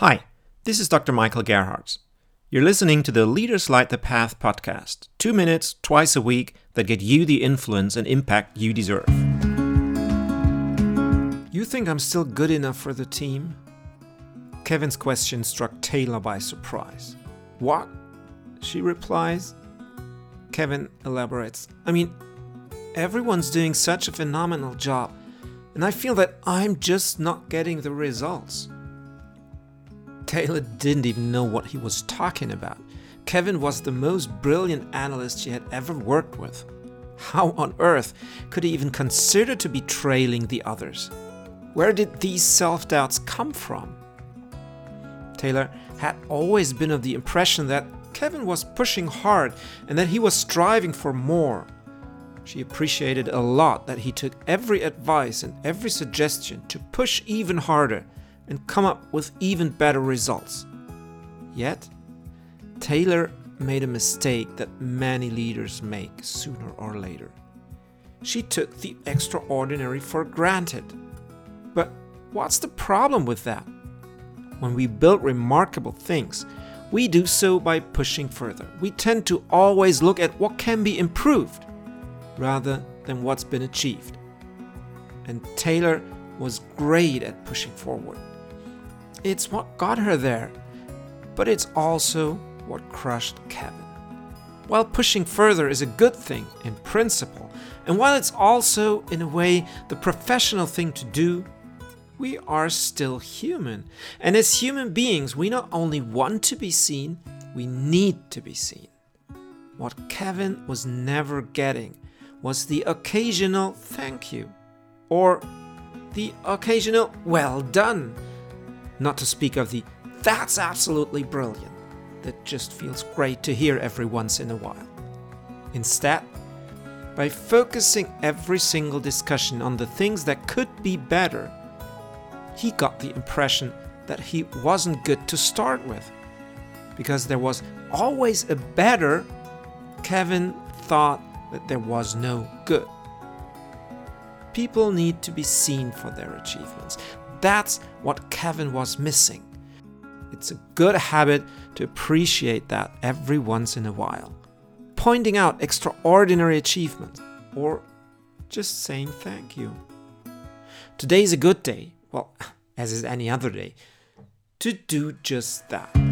Hi, this is Dr. Michael Gerhardt. You're listening to the Leaders Light the Path podcast, two minutes twice a week that get you the influence and impact you deserve. You think I'm still good enough for the team? Kevin's question struck Taylor by surprise. What? She replies. Kevin elaborates. I mean, everyone's doing such a phenomenal job, and I feel that I'm just not getting the results. Taylor didn't even know what he was talking about. Kevin was the most brilliant analyst she had ever worked with. How on earth could he even consider to be trailing the others? Where did these self doubts come from? Taylor had always been of the impression that Kevin was pushing hard and that he was striving for more. She appreciated a lot that he took every advice and every suggestion to push even harder and come up with even better results. Yet, Taylor made a mistake that many leaders make sooner or later. She took the extraordinary for granted. But what's the problem with that? When we build remarkable things, we do so by pushing further. We tend to always look at what can be improved rather than what's been achieved. And Taylor was great at pushing forward. It's what got her there, but it's also what crushed Kevin. While pushing further is a good thing in principle, and while it's also, in a way, the professional thing to do, we are still human. And as human beings, we not only want to be seen, we need to be seen. What Kevin was never getting was the occasional thank you or the occasional well done not to speak of the that's absolutely brilliant that just feels great to hear every once in a while. Instead, by focusing every single discussion on the things that could be better, he got the impression that he wasn't good to start with. Because there was always a better, Kevin thought that there was no good. People need to be seen for their achievements. That's what Kevin was missing. It's a good habit to appreciate that every once in a while. Pointing out extraordinary achievements or just saying thank you. Today is a good day, well, as is any other day, to do just that.